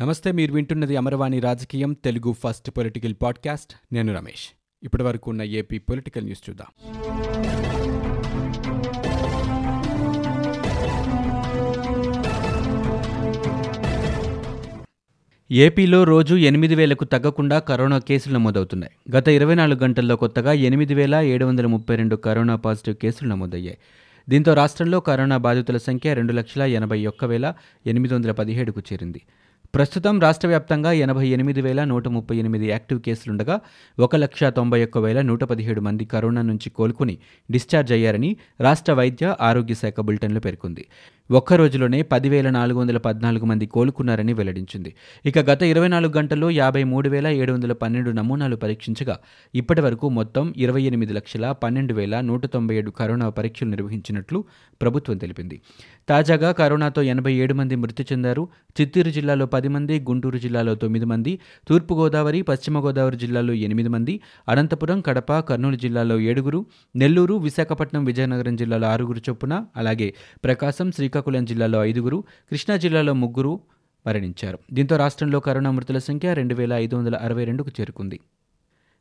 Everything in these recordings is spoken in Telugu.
నమస్తే మీరు వింటున్నది అమరవాణి రాజకీయం తెలుగు ఫస్ట్ పొలిటికల్ పాడ్కాస్ట్. నేను రమేష్. ఇప్పటి వరకు ఉన్న ఏపీ పొలిటికల్ న్యూస్ చూద్దాం. ఏపీలో రోజు ఎనిమిది వేలకు తగ్గకుండా కరోనా కేసులు నమోదవుతున్నాయి. గత ఇరవై నాలుగు గంటల్లో కొత్తగా ఎనిమిది వేల ఏడు వందల ముప్పై రెండు కరోనా పాజిటివ్ కేసులు నమోదయ్యాయి. దీంతో రాష్ట్రంలో కరోనా బాధితుల సంఖ్య రెండు లక్షల ఎనభై ఒక్క వేల ఎనిమిది వందల పదిహేడుకు చేరింది. ప్రస్తుతం రాష్ట్ర వ్యాప్తంగా ఎనభై ఎనిమిది వేల నూట ముప్పై ఎనిమిది యాక్టివ్ కేసులుండగా ఒక లక్ష తొంభై ఒక్క వేల నూట పదిహేడు మంది కరోనా నుంచి కోలుకుని డిశ్చార్జ్ అయ్యారని రాష్ట్ర వైద్య ఆరోగ్య శాఖ బులెటిన్లో పేర్కొంది. ఒక్క రోజులోనే పదివేల నాలుగు వందల పద్నాలుగు మంది కోలుకున్నారని వెల్లడించింది. ఇక గత ఇరవై నాలుగు గంటల్లో యాభై మూడు వేల ఏడు వందల పన్నెండు నమూనాలు పరీక్షించగా ఇప్పటి వరకు మొత్తం ఇరవై ఎనిమిది లక్షల పన్నెండు వేల నూట తొంభై ఏడు కరోనా పరీక్షలు నిర్వహించినట్లు ప్రభుత్వం తెలిపింది. తాజాగా కరోనాతో ఎనభై ఏడు మంది మృతి చెందారు. చిత్తూరు జిల్లాలో పది మంది గుంటూరు జిల్లాలో తొమ్మిది మంది తూర్పుగోదావరి పశ్చిమ గోదావరి జిల్లాలో ఎనిమిది మంది అనంతపురం కడప కర్నూలు జిల్లాలో ఏడుగురు నెల్లూరు విశాఖపట్నం విజయనగరం జిల్లాలో ఆరుగురు చొప్పున అలాగే ప్రకాశం శ్రీకాకుళం శ్రీకాకుళం జిల్లాలో ఐదుగురు కృష్ణా జిల్లాలో ముగ్గురు మరణించారు. దీంతో రాష్ట్రంలో కరోనా మృతుల సంఖ్య రెండు వేల ఐదు వందల అరవై రెండుకు చేరుకుంది.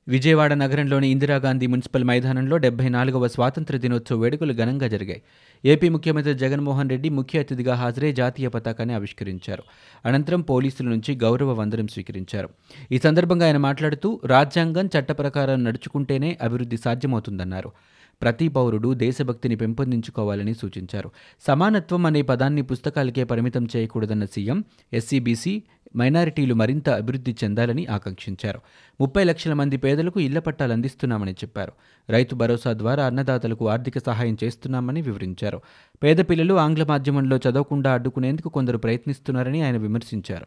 విజయవాడ నగరంలోని ఇందిరాగాంధీ మున్సిపల్ మైదానంలో డెబ్బై నాలుగవ స్వాతంత్ర దినోత్సవ వేడుకలు ఘనంగా జరిగాయి. ఏపీ ముఖ్యమంత్రి జగన్మోహన్ రెడ్డి ముఖ్య అతిథిగా హాజరై జాతీయ పతాకాన్ని ఆవిష్కరించారు. అనంతరం పోలీసుల నుంచి గౌరవ వందనం స్వీకరించారు. ఈ సందర్భంగా ఆయన మాట్లాడుతూ రాజ్యాంగం చట్టప్రకారం నడుచుకుంటేనే అభివృద్ధి సాధ్యమవుతుందన్నారు. ప్రతి పౌరుడు దేశభక్తిని పెంపొందించుకోవాలని సూచించారు. సమానత్వం అనే పదాన్ని పుస్తకాలకే పరిమితం చేయకూడదన్న సీఎం ఎస్సీబీసీ మైనారిటీలు మరింత అభివృద్ధి చెందాలని ఆకాంక్షించారు. ముప్పై లక్షల మంది పేదలకు ఇళ్ళ పట్టాలు అందిస్తున్నామని చెప్పారు. రైతు భరోసా ద్వారా అన్నదాతలకు ఆర్థిక సహాయం చేస్తున్నామని వివరించారు. పేద పిల్లలు ఆంగ్ల మాధ్యమంలో చదవకుండా అడ్డుకునేందుకు కొందరు ప్రయత్నిస్తున్నారని ఆయన విమర్శించారు.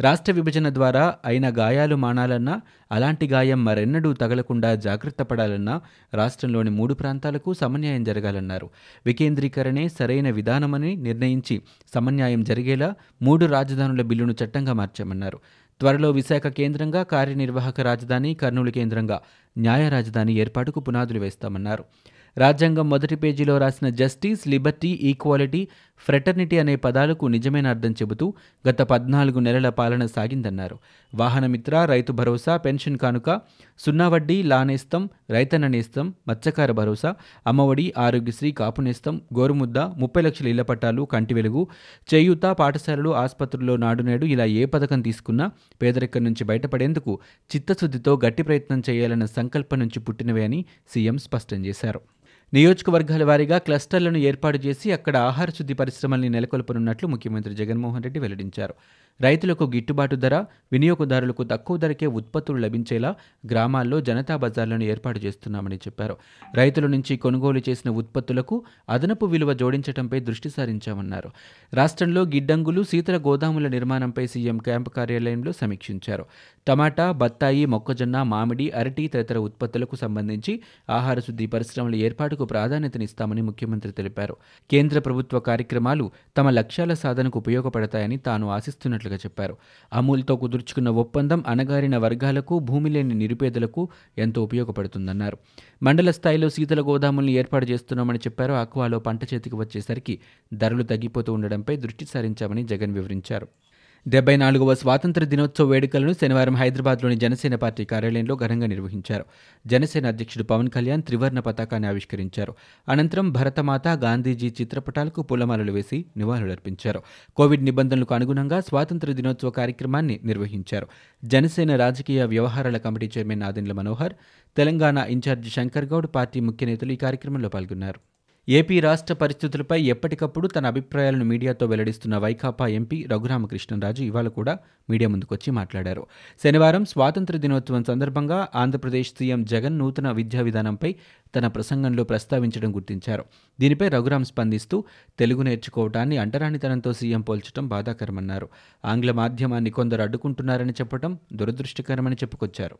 రాష్ట్ర విభజన ద్వారా అయిన గాయాలు మానాలన్నా అలాంటి గాయం మరెన్నడూ తగలకుండా జాగ్రత్త పడాలన్నా రాష్ట్రంలోని మూడు ప్రాంతాలకు సమన్యాయం జరగాలన్నారు. వికేంద్రీకరణే సరైన విధానమని నిర్ణయించి సమన్యాయం జరిగేలా మూడు రాజధానుల బిల్లును చట్టంగా మార్చామన్నారు. త్వరలో విశాఖ కేంద్రంగా కార్యనిర్వాహక రాజధాని కర్నూలు కేంద్రంగా న్యాయ రాజధాని ఏర్పాటుకు పునాదులు వేస్తామన్నారు. రాజ్యాంగం మొదటి పేజీలో రాసిన జస్టిస్ లిబర్టీ ఈక్వాలిటీ ఫ్రెటర్నిటీ అనే పదాలకు నిజమైన అర్థం చెబుతూ గత పద్నాలుగు నెలల పాలన సాగిందన్నారు. వాహనమిత్ర రైతు భరోసా పెన్షన్ కానుక సున్నా వడ్డీ లానేస్తం రైతన్న నేస్తం మత్స్యకార భరోసా అమ్మఒడి ఆరోగ్యశ్రీ కాపునేస్తం గోరుముద్ద ముప్పై లక్షల ఇళ్ళ పట్టాలు కంటి వెలుగు చేయూత పాఠశాలలు ఆసుపత్రుల్లో నాడు నేడు ఇలా ఏ పథకం తీసుకున్నా పేదరికం నుంచి బయటపడేందుకు చిత్తశుద్ధితో గట్టి ప్రయత్నం చేయాలన్న సంకల్పం నుంచి పుట్టినవే అని సీఎం స్పష్టం చేశారు. నియోజకవర్గాల వారీగా క్లస్టర్లను ఏర్పాటు చేసి అక్కడ ఆహార శుద్ధి పరిశ్రమల్ని నెలకొల్పనున్నట్లు ముఖ్యమంత్రి జగన్మోహన్ రెడ్డి వెల్లడించారు. రైతులకు గిట్టుబాటు ధర వినియోగదారులకు తక్కువ ధరకే ఉత్పత్తులు లభించేలా గ్రామాల్లో జనతా బజార్లను ఏర్పాటు చేస్తున్నామని చెప్పారు. రైతుల నుంచి కొనుగోలు చేసిన ఉత్పత్తులకు అదనపు విలువ జోడించడంపై దృష్టి సారించామన్నారు. రాష్ట్రంలో గిడ్డంగులు శీతల గోదాముల నిర్మాణంపై సీఎం క్యాంపు కార్యాలయంలో సమీక్షించారు. టమాటా బత్తాయి మొక్కజొన్న మామిడి అరటి తదితర ఉత్పత్తులకు సంబంధించి ఆహార శుద్ధి పరిశ్రమల ఏర్పాటుకు ప్రాధాన్యతనిస్తామని ముఖ్యమంత్రి తెలిపారు. కేంద్ర ప్రభుత్వ కార్యక్రమాలు తమ లక్ష్యాల సాధనకు ఉపయోగపడతాయని తాను ఆశిస్తున్నట్లుగా చెప్పారు. అమూల్తో కుదుర్చుకున్న ఒప్పందం అణగారిన వర్గాలకు భూమి లేని నిరుపేదలకు ఎంతో ఉపయోగపడుతుందన్నారు. మండల స్థాయిలో శీతల గోదాములను ఏర్పాటు చేస్తున్నామని చెప్పారు. ఆక్వాలో పంట చేతికి వచ్చేసరికి ధరలు తగ్గిపోతూ ఉండడంపై దృష్టి సారించామని జగన్ వివరించారు. డెబ్బై నాలుగవ స్వాతంత్ర దినోత్సవ వేడుకలను శనివారం హైదరాబాద్లోని జనసేన పార్టీ కార్యాలయంలో ఘనంగా నిర్వహించారు. జనసేన అధ్యక్షుడు పవన్ కళ్యాణ్ త్రివర్ణ పతాకాన్ని ఆవిష్కరించారు. అనంతరం భరతమాత గాంధీజీ చిత్రపటాలకు పూలమాలలు వేసి నివాళులర్పించారు. కోవిడ్ నిబంధనలకు అనుగుణంగా స్వాతంత్ర దినోత్సవ కార్యక్రమాన్ని నిర్వహించారు. జనసేన రాజకీయ వ్యవహారాల committee chairman Adindla Manohar Telangana incharge Shankar Goud party ముఖ్య నేతలు ఈ కార్యక్రమంలో పాల్గొన్నారు. ఏపీ రాష్ట్ర పరిస్థితులపై ఎప్పటికప్పుడు తన అభిప్రాయాలను మీడియాతో వెల్లడిస్తున్న వైకాపా ఎంపీ రఘురామకృష్ణరాజు ఇవాళ కూడా మీడియా ముందుకొచ్చి మాట్లాడారు. శనివారం స్వాతంత్ర దినోత్సవం సందర్భంగా ఆంధ్రప్రదేశ్ సీఎం జగన్ నూతన విద్యా విధానంపై తన ప్రసంగంలో ప్రస్తావించడం గుర్తించారు. దీనిపై రఘురాం స్పందిస్తూ తెలుగు నేర్చుకోవటాన్ని అంటరానితనంతో సీఎం పోల్చడం బాధాకరమన్నారు. ఆంగ్ల మాధ్యమాన్ని కొందరు అడ్డుకుంటున్నారని చెప్పడం దురదృష్టకరమని చెప్పుకొచ్చారు.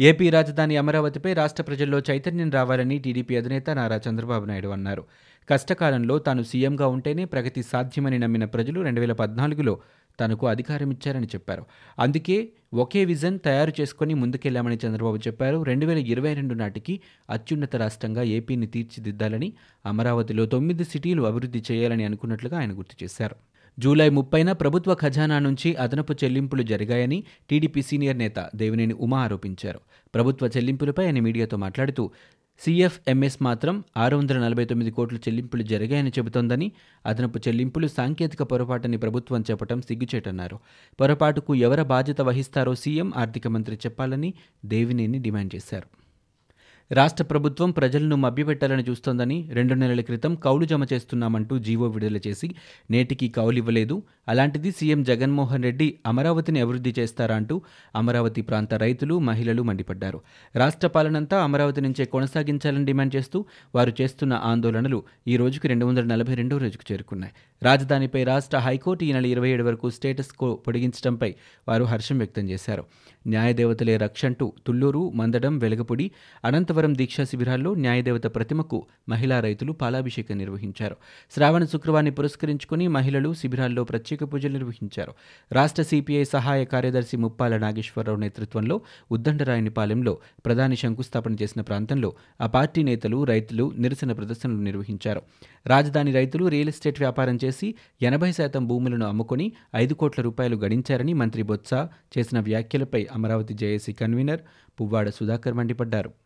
ఏపీ రాజధాని అమరావతిపై రాష్ట్ర ప్రజల్లో చైతన్యం రావాలని టీడీపీ అధినేత నారా చంద్రబాబు నాయుడు అన్నారు. కష్టకాలంలో తాను సీఎంగా ఉంటేనే ప్రగతి సాధ్యమని నమ్మిన ప్రజలు రెండు వేల పద్నాలుగులో తనకు అధికారం ఇచ్చారని చెప్పారు. అందుకే ఒకే విజన్ తయారు చేసుకుని ముందుకెళ్ళామని చంద్రబాబు చెప్పారు. రెండు వేల ఇరవై రెండు నాటికి అత్యున్నత రాష్ట్రంగా ఏపీని తీర్చిదిద్దాలని అమరావతిలో తొమ్మిది సిటీలు అభివృద్ధి చేయాలని అనుకున్నట్లుగా ఆయన గుర్తు చేశారు. జూలై ముప్పైన ప్రభుత్వ ఖజానా నుంచి అదనపు చెల్లింపులు జరిగాయని టీడీపీ సీనియర్ నేత దేవినేని ఉమా ఆరోపించారు. ప్రభుత్వ చెల్లింపులపై ఆయన మీడియాతో మాట్లాడుతూ సీఎఫ్ఎంఎస్ మాత్రం ఆరు వందల నలభై తొమ్మిది కోట్ల చెల్లింపులు జరిగాయని చెబుతోందని అదనపు చెల్లింపులు సాంకేతిక పొరపాటని ప్రభుత్వం చెప్పడం సిగ్గుచేటన్నారు. పొరపాటుకు ఎవర బాధ్యత వహిస్తారో సీఎం ఆర్థిక మంత్రి చెప్పాలని దేవినేని డిమాండ్ చేశారు. రాష్ట్ర ప్రభుత్వం ప్రజలను మభ్యపెట్టాలని చూస్తోందని రెండు నెలల క్రితం కౌలు జమ చేస్తున్నామంటూ జీవో విడుదల చేసి నేటికి కౌలు ఇవ్వలేదు. అలాంటిది సీఎం జగన్మోహన్ రెడ్డి అమరావతిని అభివృద్ధి చేస్తారా అంటూ అమరావతి ప్రాంత రైతులు మహిళలు మండిపడ్డారు. రాష్ట్ర పాలనంతా అమరావతి నుంచే కొనసాగించాలని డిమాండ్ చేస్తూ వారు చేస్తున్న ఆందోళనలు ఈ రోజుకి రెండు వందల నలభై రెండో రోజుకు చేరుకున్నాయి. రాజధానిపై రాష్ట్ర హైకోర్టు ఈ నెల ఇరవై ఏడు వరకు స్టేటస్ కో పొడిగించడంపై వారు హర్షం వ్యక్తం చేశారు. న్యాయదేవతలే రక్షంటూ తుళ్ళూరు మందడం వెలగపూడి అనంతవరం దీక్షా శిబిరాల్లో న్యాయదేవత ప్రతిమకు మహిళా రైతులు పాలాభిషేకం నిర్వహించారు. శ్రావణ శుక్రవాన్ని పురస్కరించుకుని మహిళలు శిబిరాల్లో ప్రత్యేక పూజలు నిర్వహించారు. రాష్ట్ర సిపిఐ సహాయ కార్యదర్శి ముప్పాల నాగేశ్వరరావు నేతృత్వంలో ఉద్దండరాయనిపాలెంలో ప్రధాని శంకుస్థాపన చేసిన ప్రాంతంలో ఆ పార్టీ నేతలు రైతులు నిరసన ప్రదర్శనలు నిర్వహించారు. రాజధాని రైతులు రియల్ ఎస్టేట్ వ్యాపారం చేసి ఎనభై శాతం భూములను అమ్ముకొని ఐదు కోట్ల రూపాయలు గడించారని మంత్రి బొత్స చేసిన వ్యాఖ్యలపై అమరావతి జేఏసీ కన్వీనర్ పువ్వాడ సుధాకర్ మండిపడ్డారు.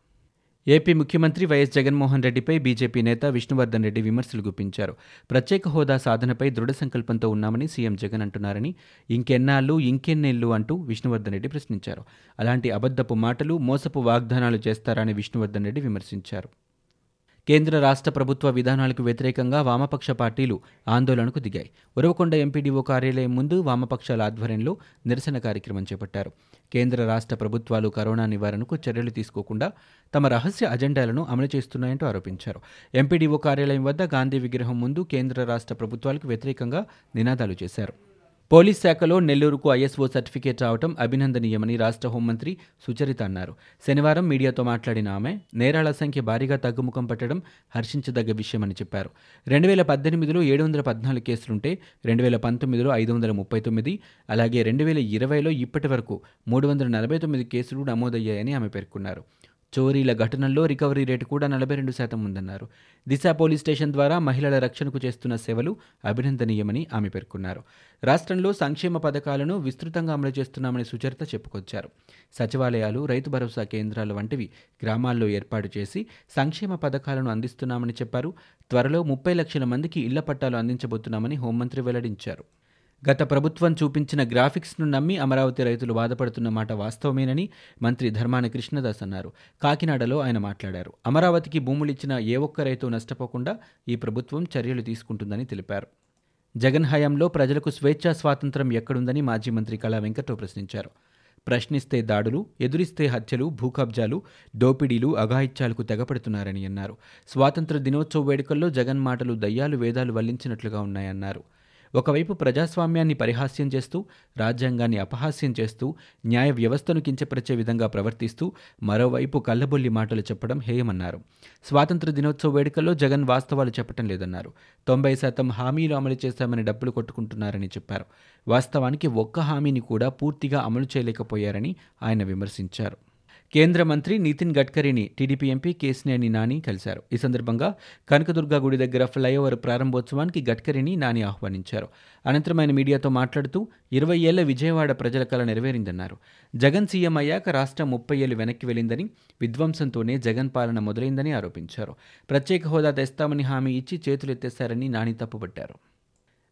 ఏపీ ముఖ్యమంత్రి వైఎస్ జగన్మోహన్ రెడ్డిపై బీజేపీ నేత విష్ణువర్ధన్ రెడ్డి విమర్శలు గుప్పించారు. ప్రత్యేక హోదా సాధనపై దృఢ సంకల్పంతో ఉన్నామని సీఎం జగన్ అంటున్నారని ఇంకెన్నాళ్ళు ఇంకెన్నేళ్ళు అంటూ విష్ణువర్ధన్ రెడ్డి ప్రశ్నించారు. అలాంటి అబద్ధపు మాటలు మోసపు వాగ్దానాలు చేస్తారని విష్ణువర్ధన్ రెడ్డి విమర్శించారు. కేంద్ర రాష్ట్ర ప్రభుత్వ విధానాలకు వ్యతిరేకంగా వామపక్ష పార్టీలు ఆందోళనకు దిగాయి. ఉరవకొండ ఎంపీడీఓ కార్యాలయం ముందు వామపక్షాల ఆధ్వర్యంలో నిరసన కార్యక్రమం చేపట్టారు. కేంద్ర రాష్ట్ర ప్రభుత్వాలు కరోనా నివారణకు చర్యలు తీసుకోకుండా తమ రహస్య అజెండాలను అమలు చేస్తున్నాయంటూ ఆరోపించారు. ఎంపీడీఓ కార్యాలయం వద్ద గాంధీ విగ్రహం ముందు కేంద్ర రాష్ట్ర ప్రభుత్వాలకు వ్యతిరేకంగా నినాదాలు చేశారు. పోలీస్ శాఖలో నెల్లూరుకు ఐఎస్ఓ సర్టిఫికేట్ రావడం అభినందనీయమని రాష్ట్ర హోంమంత్రి సుచరిత అన్నారు. శనివారం మీడియాతో మాట్లాడిన ఆమె నేరాల సంఖ్య భారీగా తగ్గుముఖం పట్టడం హర్షించదగ్గ విషయమని చెప్పారు. రెండు వేల పద్దెనిమిదిలో ఏడు వందల పద్నాలుగు కేసులుంటే రెండు వేల పంతొమ్మిదిలో ఐదు వందల ముప్పై తొమ్మిది అలాగే రెండు వేల ఇరవైలో ఇప్పటి వరకు మూడు వందల నలభై తొమ్మిది కేసులు నమోదయ్యాయని ఆమె పేర్కొన్నారు. చోరీల ఘటనల్లో రికవరీ రేటు కూడా నలభై రెండు శాతం ఉందన్నారు. దిశ పోలీస్ స్టేషన్ ద్వారా మహిళల రక్షణకు చేస్తున్న సేవలు అభినందనీయమని ఆమె పేర్కొన్నారు. రాష్ట్రంలో సంక్షేమ పథకాలను విస్తృతంగా అమలు చేస్తున్నామని సుచరిత చెప్పుకొచ్చారు. సచివాలయాలు రైతు భరోసా కేంద్రాలు వంటివి గ్రామాల్లో ఏర్పాటు చేసి సంక్షేమ పథకాలను అందిస్తున్నామని చెప్పారు. త్వరలో ముప్పై లక్షల మందికి ఇళ్ళ పట్టాలు అందించబోతున్నామని హోంమంత్రి వెల్లడించారు. గత ప్రభుత్వం చూపించిన గ్రాఫిక్స్ను నమ్మి అమరావతి రైతులు బాధపడుతున్న మాట వాస్తవమేనని మంత్రి ధర్మాన కృష్ణదాస్ అన్నారు. కాకినాడలో ఆయన మాట్లాడారు. అమరావతికి భూములిచ్చిన ఏ ఒక్క రైతు నష్టపోకుండా ఈ ప్రభుత్వం చర్యలు తీసుకుంటుందని తెలిపారు. జగన్ హయాంలో ప్రజలకు స్వేచ్ఛా స్వాతంత్రం ఎక్కడుందని మాజీ మంత్రి కళా వెంకట్రావు ప్రశ్నించారు. ప్రశ్నిస్తే దాడులు ఎదురిస్తే హత్యలు భూకబ్జాలు దోపిడీలు అఘాయిత్యాలకు తెగపడుతున్నారని అన్నారు. స్వాతంత్ర దినోత్సవ వేడుకల్లో జగన్ మాటలు దయ్యాలు వేదాలు వల్లించినట్లుగా ఉన్నాయన్నారు. ఒకవైపు ప్రజాస్వామ్యాన్ని పరిహాస్యం చేస్తూ రాజ్యాంగాన్ని అపహాస్యం చేస్తూ న్యాయ వ్యవస్థను కించపరిచే విధంగా ప్రవర్తిస్తూ మరోవైపు కళ్ళబొల్లి మాటలు చెప్పడం హేయమన్నారు. స్వాతంత్ర దినోత్సవ వేడుకల్లో జగన్ వాస్తవాలు చెప్పడం లేదన్నారు. తొంభై శాతం హామీలు అమలు చేశామని డబ్బులు కొట్టుకుంటున్నారని చెప్పారు. వాస్తవానికి ఒక్క హామీని కూడా పూర్తిగా అమలు చేయలేకపోయారని ఆయన విమర్శించారు. కేంద్ర మంత్రి నితిన్ గడ్కరీని టీడీపీ ఎంపీ కేసినేని నాని కలిశారు. ఈ సందర్భంగా కనకదుర్గ గుడి దగ్గర ఫ్లైఓవర్ ప్రారంభోత్సవానికి గడ్కరీని నాని ఆహ్వానించారు. అనంతరం ఆయన మీడియాతో మాట్లాడుతూ ఇరవై ఏళ్ళ విజయవాడ ప్రజల కళ నెరవేరిందన్నారు. జగన్ సీఎం అయ్యాక రాష్ట్రం ముప్పై ఏళ్ళు వెనక్కి వెళ్ళిందని విధ్వంసంతోనే జగన్ పాలన మొదలైందని ఆరోపించారు. ప్రత్యేక హోదా తెస్తామని హామీ ఇచ్చి చేతులెత్తేశారని నాని తప్పుపట్టారు.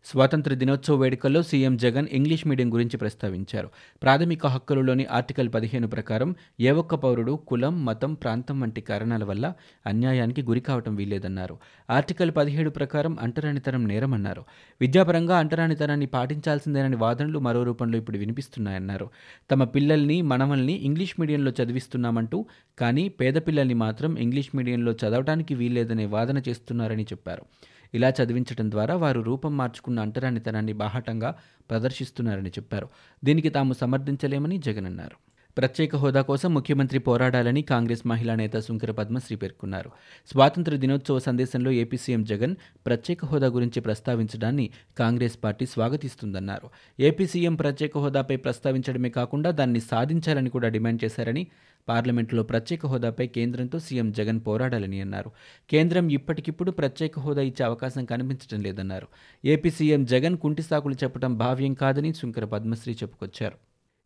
స్వాతంత్ర దినోత్సవ వేడుకల్లో సీఎం జగన్ ఇంగ్లీష్ మీడియం గురించి ప్రస్తావించారు. ప్రాథమిక హక్కులలోని ఆర్టికల్ పదిహేను ప్రకారం ఏ ఒక్క పౌరుడు కులం మతం ప్రాంతం వంటి కారణాల వల్ల అన్యాయానికి గురి కావటం వీల్లేదన్నారు. ఆర్టికల్ పదిహేడు ప్రకారం అంటరానితనం నేరమన్నారు. విద్యాపరంగా అంటరానితనాన్ని పాటించాల్సిందేనని వాదనలు మరో రూపంలో ఇప్పుడు వినిపిస్తున్నాయన్నారు. తమ పిల్లల్ని మనవల్ని ఇంగ్లీష్ మీడియంలో చదివిస్తున్నామంటూ కానీ పేద పిల్లల్ని మాత్రం ఇంగ్లీష్ మీడియంలో చదవడానికి వీల్లేదనే వాదన చేస్తున్నారని చెప్పారు. ఇలా చదివించడం ద్వారా వారు రూపం మార్చుకున్న అంటరానితనాన్ని బాహటంగా ప్రదర్శిస్తున్నారని చెప్పారు. దీనికి తాము సమర్థించలేమని జగన్ అన్నారు. ప్రత్యేక హోదా కోసం ముఖ్యమంత్రి పోరాడాలని కాంగ్రెస్ మహిళా నేత సుంకర పద్మశ్రీ పేర్కొన్నారు. స్వాతంత్ర దినోత్సవ సందేశంలో ఏపీ సీఎం జగన్ ప్రత్యేక హోదా గురించి ప్రస్తావించడాన్ని కాంగ్రెస్ పార్టీ స్వాగతిస్తుందన్నారు. ఏపీ సీఎం ప్రత్యేక హోదాపై ప్రస్తావించడమే కాకుండా దాన్ని సాధించాలని కూడా డిమాండ్ చేశారని పార్లమెంట్లో ప్రత్యేక హోదాపై కేంద్రంతో సీఎం జగన్ పోరాడాలని అన్నారు. కేంద్రం ఇప్పటికిప్పుడు ప్రత్యేక హోదా ఇచ్చే అవకాశం కనిపించడం లేదన్నారు. ఏపీ సీఎం జగన్ కుంటి సాకులు చెప్పడం భావ్యం కాదని శుంకర పద్మశ్రీ చెప్పుకొచ్చారు.